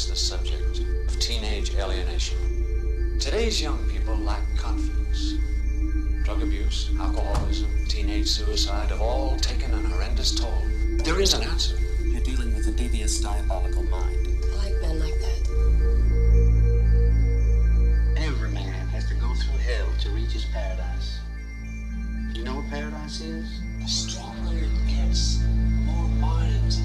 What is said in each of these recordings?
address the subject of teenage alienation. Today's young people lack confidence. Drug abuse, alcoholism, teenage suicide have all taken an horrendous toll. There is an answer. You're dealing with a devious, diabolical mind. I like men like that. Every man has to go through hell to reach his paradise. You know what paradise is? The stronger it gets, the more minds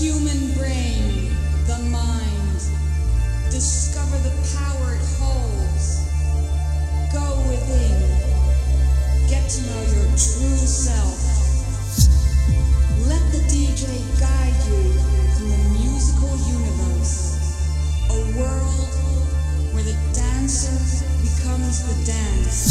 human brain, the mind. Discover the power it holds. Go within. Get to know your true self. Let the DJ guide you through a musical universe. A world where the dancer becomes the dance.